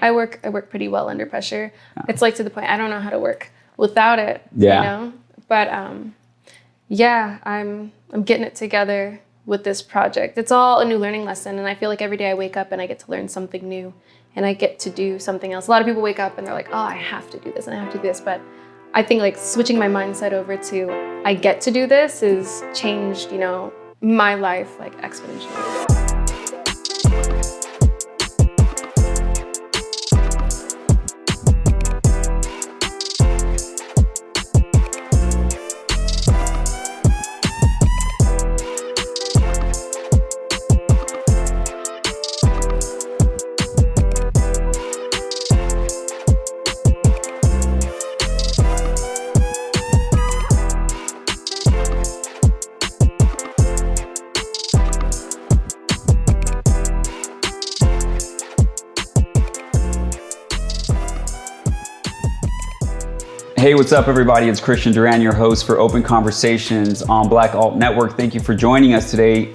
I work I work pretty well under pressure. It's like to the point I don't know how to work without it. Yeah. You know? But um yeah, I'm I'm getting it together with this project. It's all a new learning lesson and I feel like every day I wake up and I get to learn something new and I get to do something else. A lot of people wake up and they're like, "Oh, I have to do this and I have to do this." But I think like switching my mindset over to I get to do this is changed, you know, my life like exponentially. Hey, what's up, everybody? It's Christian Duran, your host for Open Conversations on Black Alt Network. Thank you for joining us today.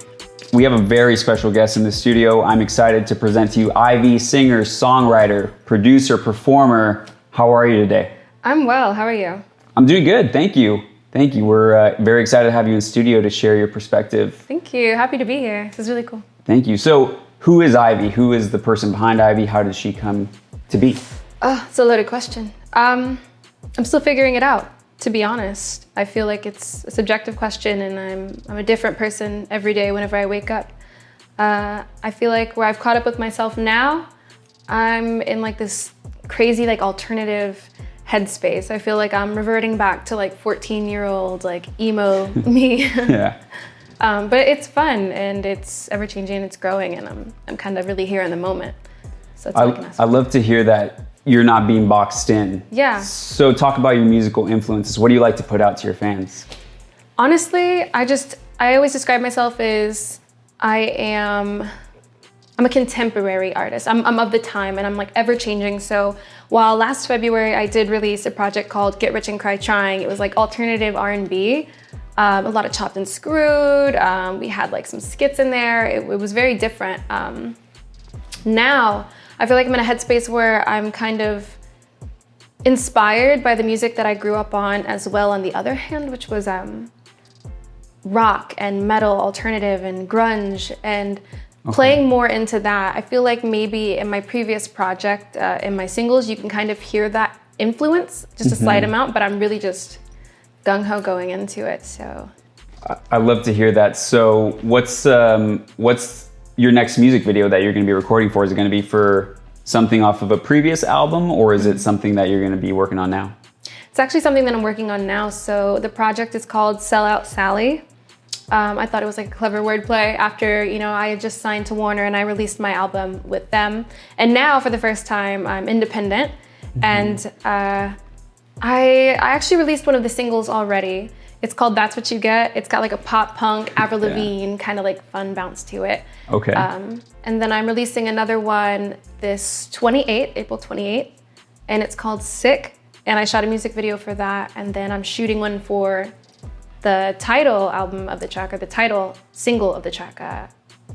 We have a very special guest in the studio. I'm excited to present to you Ivy, singer, songwriter, producer, performer. How are you today? I'm well. How are you? I'm doing good. Thank you. Thank you. We're uh, very excited to have you in studio to share your perspective. Thank you. Happy to be here. This is really cool. Thank you. So, who is Ivy? Who is the person behind Ivy? How did she come to be? Oh, it's a loaded question. Um, I'm still figuring it out, to be honest. I feel like it's a subjective question, and I'm I'm a different person every day whenever I wake up. Uh, I feel like where I've caught up with myself now, I'm in like this crazy like alternative headspace. I feel like I'm reverting back to like 14 year old like emo me. Yeah. um, but it's fun and it's ever changing and it's growing, and I'm I'm kind of really here in the moment. So that's I, can I, ask. I love to hear that you're not being boxed in. Yeah. So, talk about your musical influences. What do you like to put out to your fans? Honestly, I just I always describe myself as I am I'm a contemporary artist. I'm, I'm of the time and I'm like ever changing. So while last February I did release a project called Get Rich and Cry Trying, it was like alternative R&B, um, a lot of chopped and screwed. Um, we had like some skits in there. It, it was very different. Um, now I feel like I'm in a headspace where I'm kind of inspired by the music that I grew up on as well on the other hand, which was um, rock and metal, alternative and grunge and okay. playing more into that. I feel like maybe in my previous project, uh, in my singles, you can kind of hear that influence, just a mm-hmm. slight amount, but I'm really just gung ho going into it. So I love to hear that. So what's um, what's your next music video that you're going to be recording for? Is it going to be for something off of a previous album, or is it something that you're going to be working on now? It's actually something that I'm working on now. So the project is called Sell Out Sally. Um, I thought it was like a clever wordplay after you know I had just signed to Warner and I released my album with them, and now for the first time I'm independent, mm-hmm. and uh, I I actually released one of the singles already. It's called That's What You Get. It's got like a pop punk, Avril Lavigne yeah. kind of like fun bounce to it. Okay. Um, and then I'm releasing another one this 28, April 28th, and it's called Sick. And I shot a music video for that. And then I'm shooting one for the title album of the track or the title single of the track, uh,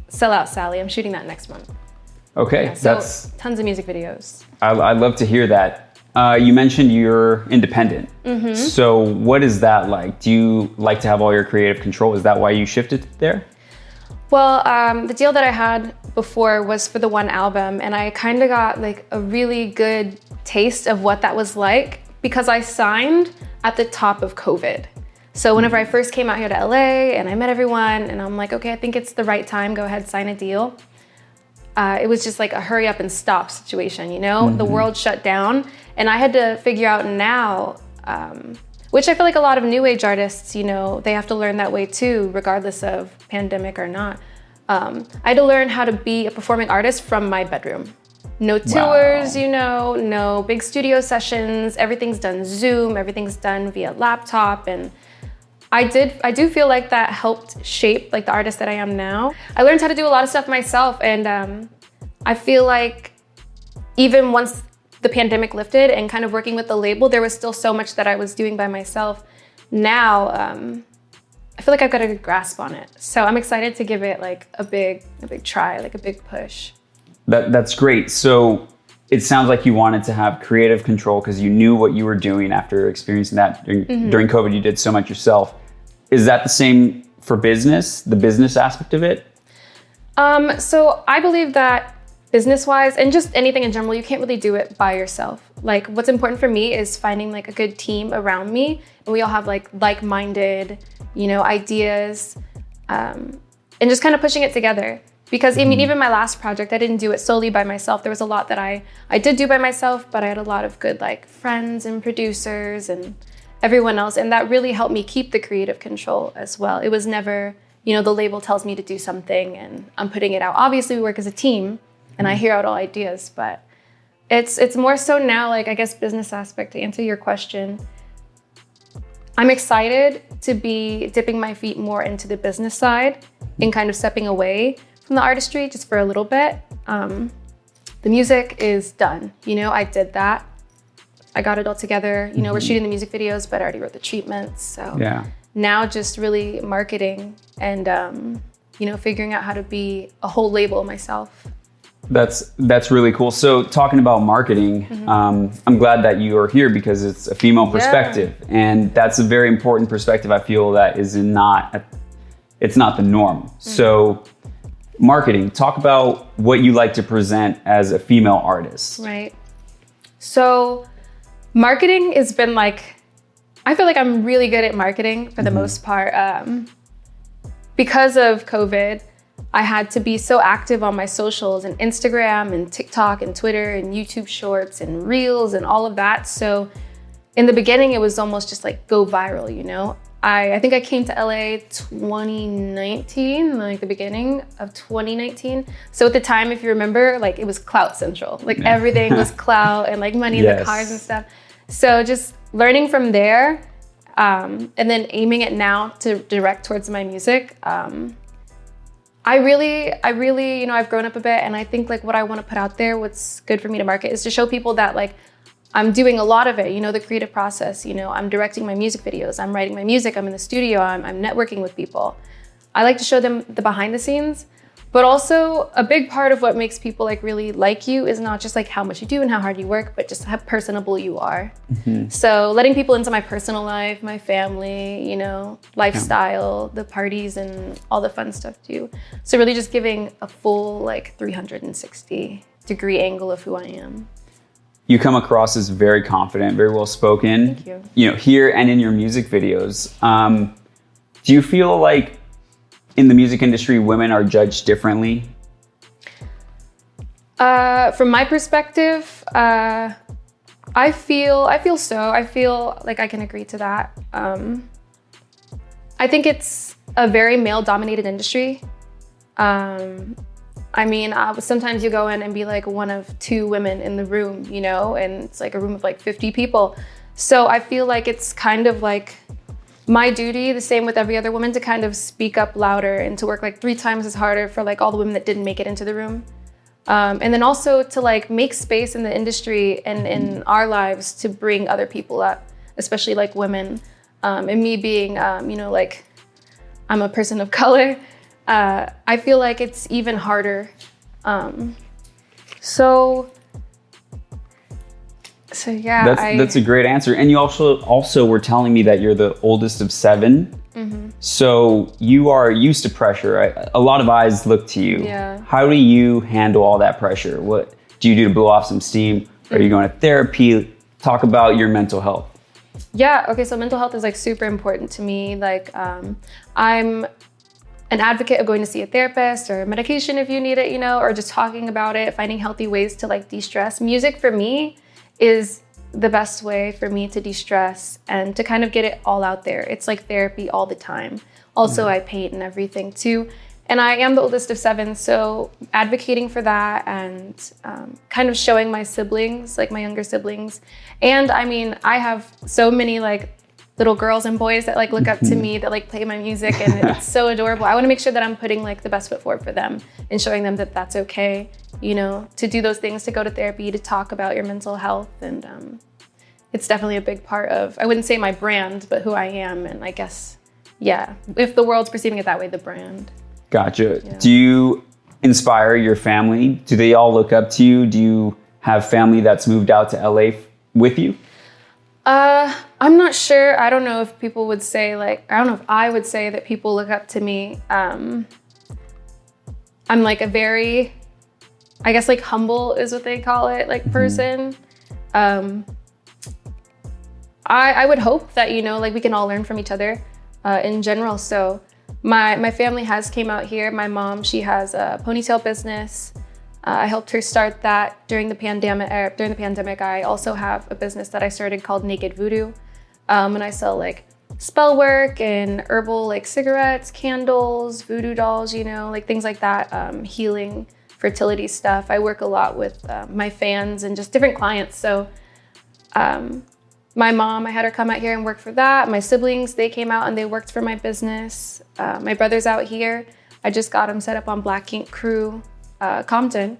Sell Out Sally. I'm shooting that next month. Okay, yeah, so that's tons of music videos. I, I love to hear that. Uh, you mentioned you're independent. Mm-hmm. So, what is that like? Do you like to have all your creative control? Is that why you shifted there? Well, um, the deal that I had before was for the one album, and I kind of got like a really good taste of what that was like because I signed at the top of COVID. So, whenever I first came out here to LA and I met everyone, and I'm like, okay, I think it's the right time, go ahead, sign a deal uh, it was just like a hurry up and stop situation, you know? Mm-hmm. The world shut down, and I had to figure out now, um, which I feel like a lot of new age artists, you know, they have to learn that way too, regardless of pandemic or not. Um, I had to learn how to be a performing artist from my bedroom. No tours, wow. you know, no big studio sessions. Everything's done Zoom, everything's done via laptop and I did I do feel like that helped shape like the artist that I am now. I learned how to do a lot of stuff myself and um, I feel like even once the pandemic lifted and kind of working with the label, there was still so much that I was doing by myself. Now, um, I feel like I've got a good grasp on it. So I'm excited to give it like a big, a big try, like a big push. That that's great. So it sounds like you wanted to have creative control because you knew what you were doing after experiencing that during, Mm-hmm. during COVID. You did so much yourself. Is that the same for business, the business aspect of it? Um, so I believe that business wise and just anything in general, you can't really do it by yourself. Like what's important for me is finding like a good team around me and we all have like like-minded, you know, ideas, um, and just kind of pushing it together. Because I mean, mm-hmm. even my last project, I didn't do it solely by myself. There was a lot that I I did do by myself, but I had a lot of good like friends and producers and everyone else, and that really helped me keep the creative control as well. It was never, you know, the label tells me to do something and I'm putting it out. Obviously, we work as a team, and I mm-hmm. hear out all ideas, but it's it's more so now like I guess business aspect to answer your question. I'm excited to be dipping my feet more into the business side and kind of stepping away from the artistry just for a little bit. Um, the music is done. You know, I did that. I got it all together. You know, we're shooting the music videos, but I already wrote the treatments. So Yeah. now just really marketing and, um, you know, figuring out how to be a whole label myself. That's that's really cool. So talking about marketing, um, I'm glad that you are here because it's a female perspective, and that's a very important perspective. I feel that is not it's not the norm. So marketing, talk about what you like to present as a female artist. Right. So, marketing has been like, I feel like I'm really good at marketing for the most part. Um, because of COVID, I had to be so active on my socials and Instagram and TikTok and Twitter and YouTube shorts and reels and all of that. So, in the beginning, it was almost just like go viral, you know? I, I think I came to LA 2019, like the beginning of 2019. So at the time, if you remember, like it was clout central. Like everything was clout and like money in the cars and stuff. So just learning from there um, and then aiming it now to direct towards my music. Um, I really, I really, you know, I've grown up a bit and I think like what I want to put out there, what's good for me to market is to show people that like I'm doing a lot of it, you know, the creative process, you know, I'm directing my music videos, I'm writing my music, I'm in the studio, I'm, I'm networking with people. I like to show them the behind the scenes, but also a big part of what makes people like really like you is not just like how much you do and how hard you work, but just how personable you are. Mm-hmm. So letting people into my personal life, my family, you know, lifestyle, the parties and all the fun stuff too. So really just giving a full like 360 degree angle of who I am. You come across as very confident, very well spoken. Thank you. You know, here and in your music videos. Um, do you feel like in the music industry, women are judged differently? Uh, from my perspective, uh, I feel I feel so. I feel like I can agree to that. Um, I think it's a very male-dominated industry. Um, I mean, uh, sometimes you go in and be like one of two women in the room, you know, and it's like a room of like 50 people. So I feel like it's kind of like my duty, the same with every other woman, to kind of speak up louder and to work like three times as harder for like all the women that didn't make it into the room. Um, and then also to like make space in the industry and in our lives to bring other people up, especially like women. Um, and me being, um, you know, like I'm a person of color, uh, I feel like it's even harder. Um, so, so yeah, That's I, that's a great answer. And you also also were telling me that you're the oldest of 7 Mm-hmm. So you are used to pressure. Right? A lot of eyes look to you. Yeah. How do you handle all that pressure? What do you do to blow off some steam? Are you going to therapy? Talk about your mental health. Yeah, okay, so mental health is like super important to me. Like, um, I'm an advocate of going to see a therapist or medication if you need it, you know, or just talking about it, finding healthy ways to like de stress. Music for me is the best way for me to de stress and to kind of get it all out there. It's like therapy all the time. Also, I paint and everything too. And I am the oldest of seven, so advocating for that and um, kind of showing my siblings, like my younger siblings. And I mean, I have so many like little girls and boys that like look up to me that like play my music and it's so adorable. I want to make sure that I'm putting like the best foot forward for them and showing them that that's okay, you know, to do those things, to go to therapy, to talk about your mental health. And um, it's definitely a big part of, I wouldn't say my brand, but who I am. And I guess, yeah, if the world's perceiving it that way, the brand. Gotcha. Do you inspire your family? Do they all look up to you? Do you have family that's moved out to LA with you? Uh, I'm not sure. I don't know if people would say like I don't know if I would say that people look up to me. Um, I'm like a very, I guess like humble is what they call it, like person. Um, I I would hope that you know like we can all learn from each other, uh, in general. So my my family has came out here. My mom she has a ponytail business. Uh, I helped her start that during the pandemic. Er, during the pandemic, I also have a business that I started called Naked Voodoo, um, and I sell like spell work and herbal like cigarettes, candles, voodoo dolls, you know, like things like that, um, healing, fertility stuff. I work a lot with uh, my fans and just different clients. So, um, my mom, I had her come out here and work for that. My siblings, they came out and they worked for my business. Uh, my brother's out here. I just got him set up on Black Ink Crew uh, Compton.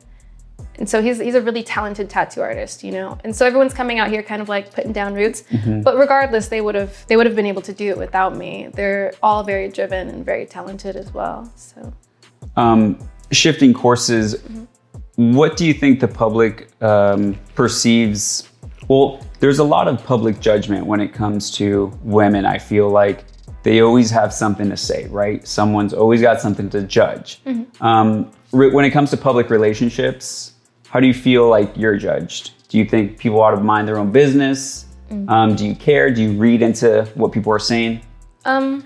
And so he's, he's a really talented tattoo artist, you know. And so everyone's coming out here kind of like putting down roots. But regardless, they would have they would have been able to do it without me. They're all very driven and very talented as well. So Um, shifting courses, what do you think the public um, perceives? Well, there's a lot of public judgment when it comes to women. I feel like they always have something to say, right? Someone's always got something to judge. Um, re- when it comes to public relationships, how do you feel like you're judged? Do you think people ought to mind their own business? Um, do you care? Do you read into what people are saying? Um,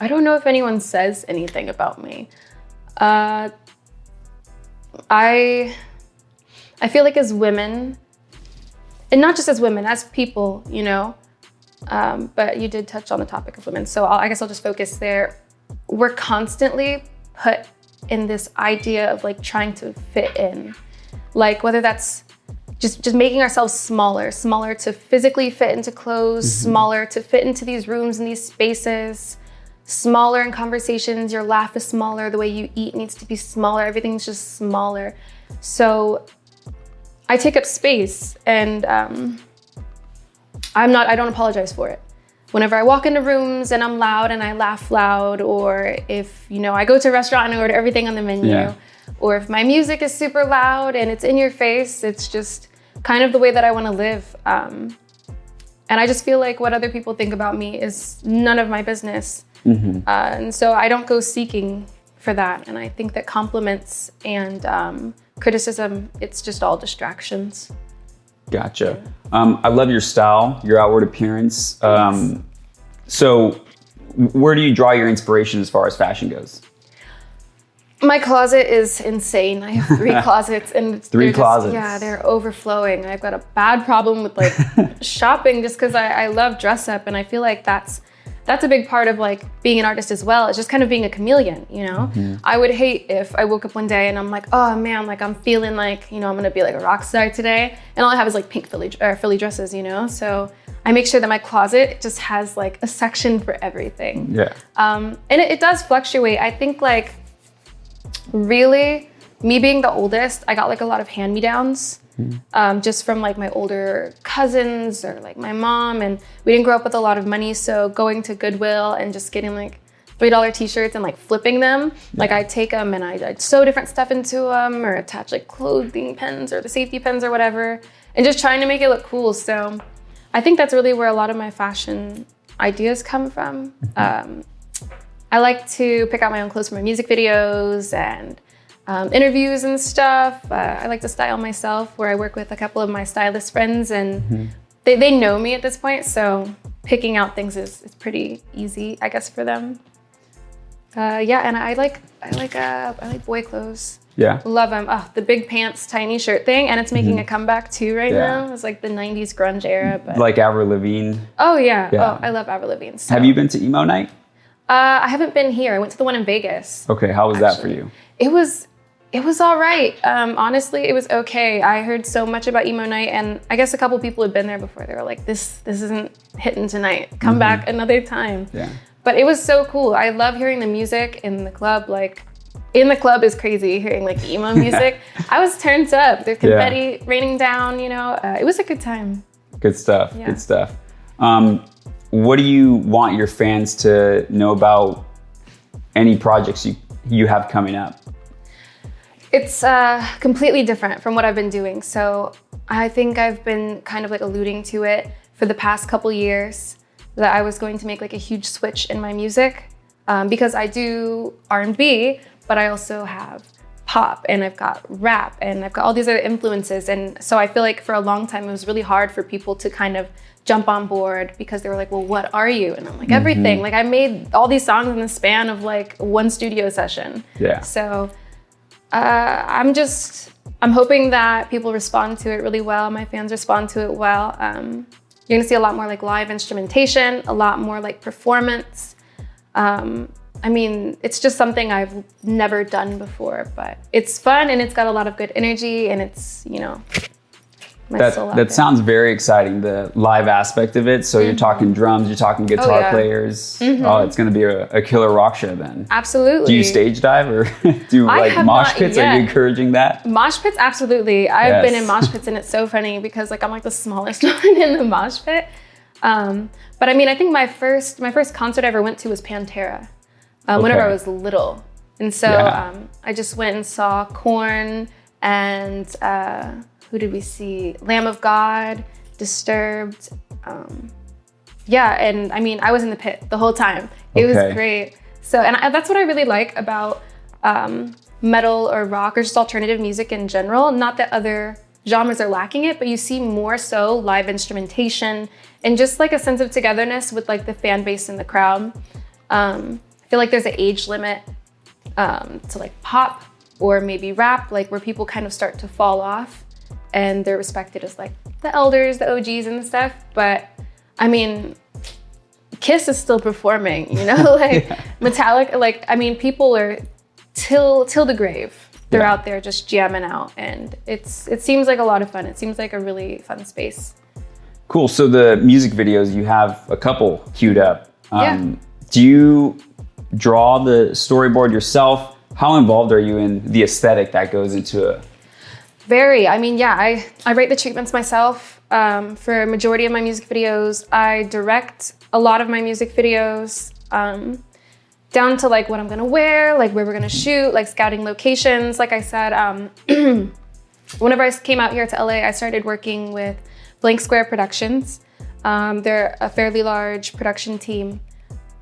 I don't know if anyone says anything about me. Uh, I I feel like as women, and not just as women, as people, you know. Um, but you did touch on the topic of women, so I'll, I guess I'll just focus there. We're constantly put in this idea of like trying to fit in, like whether that's just just making ourselves smaller, smaller to physically fit into clothes, smaller to fit into these rooms and these spaces, smaller in conversations. Your laugh is smaller. The way you eat needs to be smaller. Everything's just smaller. So I take up space, and um, I'm not. I don't apologize for it. Whenever I walk into rooms and I'm loud and I laugh loud, or if you know I go to a restaurant and order everything on the menu, Yeah. or if my music is super loud and it's in your face, it's just kind of the way that I want to live. Um, and I just feel like what other people think about me is none of my business. Uh, and so I don't go seeking for that. And I think that compliments and um, criticism, it's just all distractions. Gotcha. Um, I love your style, your outward appearance. Um, so, where do you draw your inspiration as far as fashion goes? My closet is insane. I have three closets and it's- Three they're just- closets. yeah, they're overflowing. I've got a bad problem with like shopping just because I, I love dress up and I feel like that's that's a big part of like being an artist as well. It's just kind of being a chameleon, you know. Mm-hmm. I would hate if I woke up one day and I'm like, oh man, like I'm feeling like you know I'm gonna be like a rock star today, and all I have is like pink Philly or Philly dresses, you know. So I make sure that my closet just has like a section for everything. Yeah. Um, and it, it does fluctuate. I think like really me being the oldest, I got like a lot of hand me downs. Um, just from like my older cousins or like my mom, and we didn't grow up with a lot of money, so going to Goodwill and just getting like three dollar t-shirts and like flipping them, like I'd take them and I'd, I'd sew different stuff into them or attach like clothing pins or the safety pins or whatever, and just trying to make it look cool. So I think that's really where a lot of my fashion ideas come from. Um, I like to pick out my own clothes for my music videos and um, interviews and stuff. Uh, I like to style myself, where I work with a couple of my stylist friends, and they, they know me at this point, so picking out things is, is pretty easy, I guess, for them. Uh, yeah, and I like I like uh, I like boy clothes. Yeah. Love them. Oh, the big pants, tiny shirt thing, and it's making a comeback too right Yeah. now. It's like the '90s grunge era, but Like Avril Lavigne. oh yeah, Yeah. oh I love Avril Lavigne. so- Have you been to emo night? Uh, I haven't been here. I went to the one in Vegas. Okay, how was that for you? It was it was all right. Um, honestly, it was okay. I heard so much about emo night, and I guess a couple people had been there before. They were like, "This this isn't hitting tonight. Come back another time." Yeah. But it was so cool. I love hearing the music in the club. Like in the club is crazy hearing like emo music. I was turned up. There's confetti raining down. You know, uh, it was a good time. Good stuff. Yeah. Good stuff. Um, what do you want your fans to know about any projects you, you have coming up? It's uh, completely different from what I've been doing. So I think I've been kind of like alluding to it for the past couple years that I was going to make like a huge switch in my music um, because I do R&B, but I also have pop and I've got rap and I've got all these other influences. And so I feel like for a long time it was really hard for people to kind of jump on board because they were like, well, what are you? And I'm like, everything. Mm-hmm. Like I made all these songs in the span of like one studio session. Yeah. So uh, I'm just, I'm hoping that people respond to it really well. My fans respond to it well. Um, you're gonna see a lot more like live instrumentation, a lot more like performance. Um, I mean, it's just something I've never done before, but it's fun and it's got a lot of good energy and it's, you know, that, that sounds very exciting, the live aspect of it. So mm-hmm. you're talking drums, you're talking guitar oh, yeah. players. Mm-hmm. Oh, it's going to be a, a, killer rock show then. Absolutely. Do you stage dive or do like mosh pits? Yet. Are you encouraging that? Mosh pits, absolutely. I've yes. been in mosh pits and it's so funny because like I'm like the smallest one in the mosh pit. Um, but I mean, I think my first my first concert I ever went to was Pantera um, okay. whenever I was little. And so yeah. um, I just went and saw Korn and uh, who did we see? Lamb of God, Disturbed. Um, yeah, and I mean, I was in the pit the whole time. It okay. was great. So, and I, that's what I really like about um, metal or rock or just alternative music in general. Not that other genres are lacking it, but you see more so live instrumentation and just like a sense of togetherness with like the fan base and the crowd. Um, I feel like there's an age limit um, to like pop or maybe rap, like where people kind of start to fall off and they're respected as like the elders, the OGs and stuff. But I mean, Kiss is still performing, you know, like yeah. Metallica, like I mean, people are till till the grave. They're yeah. out there just jamming out, and it's it seems like a lot of fun. It seems like a really fun space. Cool. So the music videos, you have a couple queued up. Um, yeah. Do you draw the storyboard yourself? How involved are you in the aesthetic that goes into a very. I mean, yeah, I, I write the treatments myself um, for a majority of my music videos. I direct a lot of my music videos um, down to like what I'm gonna wear, like where we're gonna shoot, like scouting locations. Like I said, um, whenever I came out here to LA, I started working with Blank Square Productions. Um, they're a fairly large production team.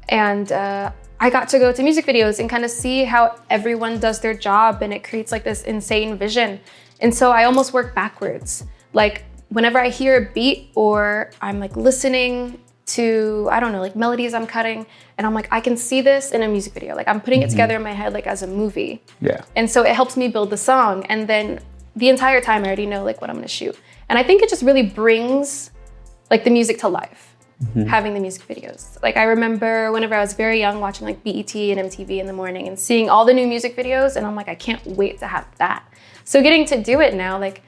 And uh, I got to go to music videos and kind of see how everyone does their job and it creates like this insane vision. And so I almost work backwards. Like whenever I hear a beat or I'm like listening to, I don't know, like melodies I'm cutting, and I'm like, I can see this in a music video. Like I'm putting mm-hmm. it together in my head like as a movie. Yeah. And so it helps me build the song. And then the entire time I already know like what I'm gonna shoot. And I think it just really brings like the music to life. Mm-hmm. having the music videos. Like I remember whenever I was very young watching like BET and MTV in the morning and seeing all the new music videos and I'm like I can't wait to have that. So getting to do it now, like,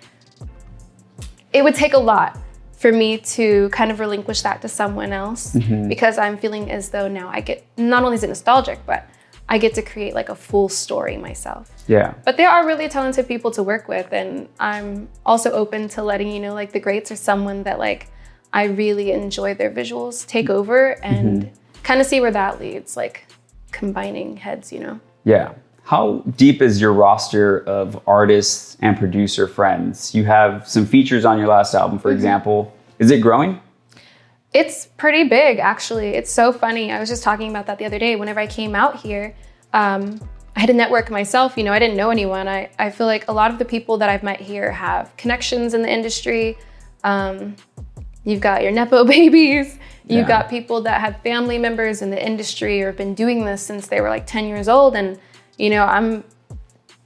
it would take a lot for me to kind of relinquish that to someone else mm-hmm. because I'm feeling as though now I get not only is it nostalgic, but I get to create like a full story myself. Yeah. But there are really talented people to work with, and I'm also open to letting you know like the greats are someone that like I really enjoy their visuals take over and mm-hmm. kind of see where that leads, like combining heads, you know. Yeah. How deep is your roster of artists and producer friends? You have some features on your last album, for mm-hmm. example. Is it growing? It's pretty big, actually. It's so funny. I was just talking about that the other day. Whenever I came out here, um, I had to network myself. You know, I didn't know anyone. I, I feel like a lot of the people that I've met here have connections in the industry. Um, you've got your Nepo babies. You've yeah. got people that have family members in the industry or have been doing this since they were like 10 years old. And you know, I'm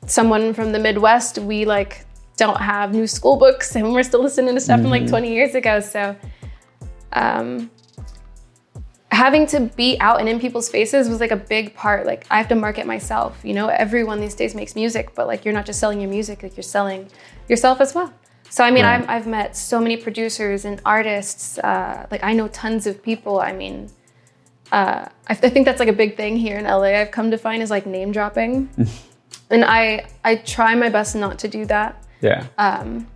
someone from the Midwest. We like don't have new school books and we're still listening to stuff mm-hmm. from like mm-hmm. 20 years ago. So, um, having to be out and in people's faces was like a big part. Like I have to market myself. You know, everyone these days makes music, but like you're not just selling your music, like you're selling yourself as well. So I mean, right. I've, I've met so many producers and artists. Uh, like I know tons of people. I mean, uh, I, th- I, think that's like a big thing here in LA. I've come to find is like name dropping, and I I try my best not to do that. Yeah. Um,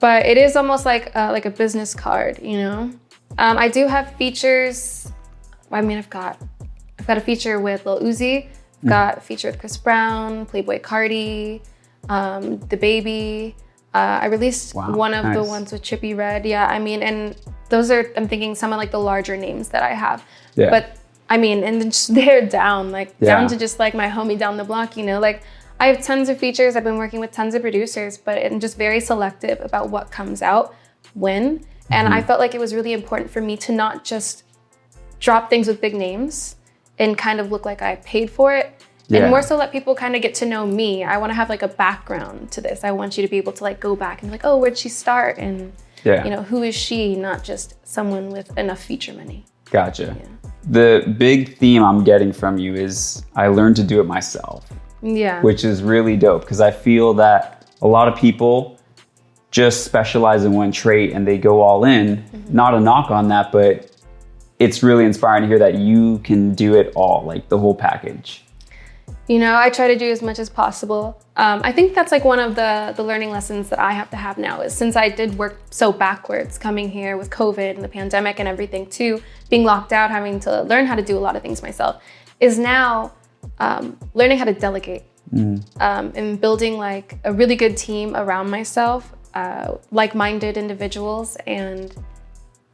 but it is almost like uh, like a business card, you know. Um, I do have features. I mean, I've got I've got a feature with Lil Uzi. I've mm. got a feature with Chris Brown, Playboi Carti. um, the baby. Uh, I released Wow, one of the ones with Trippie Redd. Yeah, I mean, and those are I'm thinking some of like the larger names that I have. Yeah. But I mean, and then just they're down, like Yeah. down to just like my homie down the block, you know, like. I have tons of features. I've been working with tons of producers, but I'm just very selective about what comes out when. And Mm-hmm. I felt like it was really important for me to not just drop things with big names and kind of look like I paid for it. Yeah. And more so let people kind of get to know me. I want to have like a background to this. I want you to be able to like go back and be like, oh, where'd she start? And Yeah. you know, who is she? Not just someone with enough feature money. Gotcha. The big theme I'm getting from you is I learned to do it myself. Yeah. which is really dope because I feel that a lot of people just specialize in one trait and they go all in. Mm-hmm. Not a knock on that, but it's really inspiring to hear that you can do it all, like the whole package. You know, I try to do as much as possible. Um, I think that's like one of the the learning lessons that I have to have now is since I did work so backwards coming here with COVID and the pandemic and everything too, being locked out, having to learn how to do a lot of things myself, is now um, learning how to delegate um, and building like a really good team around myself, uh, like-minded individuals, and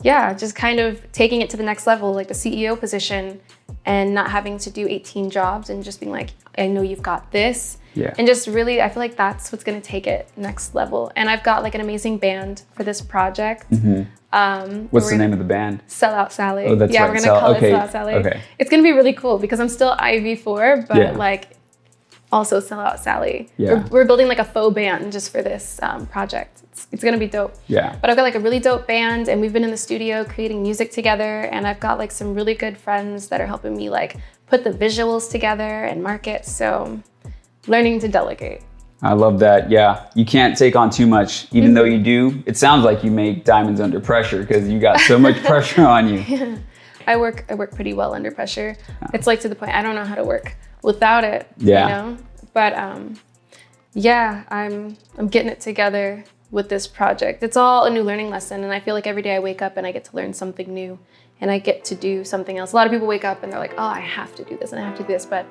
yeah, just kind of taking it to the next level, like the CEO position, and not having to do 18 jobs and just being like, I know you've got this. Yeah. And just really, I feel like that's what's gonna take it next level. And I've got like an amazing band for this project. Um, What's the name of the band? Sell Out Sally. Oh, that's yeah, right, we're gonna Sell- call okay, it Sell Out Sally. okay. It's gonna be really cool because I'm still IV4, but Yeah. like also Sell Out Sally. Yeah. We're, we're building like a faux band just for this um, project. It's, it's gonna be dope. Yeah. But I've got like a really dope band and we've been in the studio creating music together and I've got like some really good friends that are helping me like put the visuals together and market. So learning to delegate. I love that. Yeah, you can't take on too much, even though you do. It sounds like you make diamonds under pressure because you got so much pressure on you. I work I work pretty well under pressure. It's like to the point I don't know how to work without it. Yeah. You know? But um yeah, I'm I'm getting it together with this project. It's all a new learning lesson and I feel like every day I wake up and I get to learn something new and I get to do something else. A lot of people wake up and they're like, "Oh, I have to do this and I have to do this." But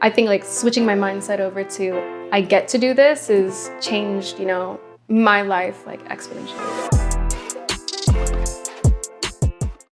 I think like switching my mindset over to I get to do this is changed, you know, my life like exponentially.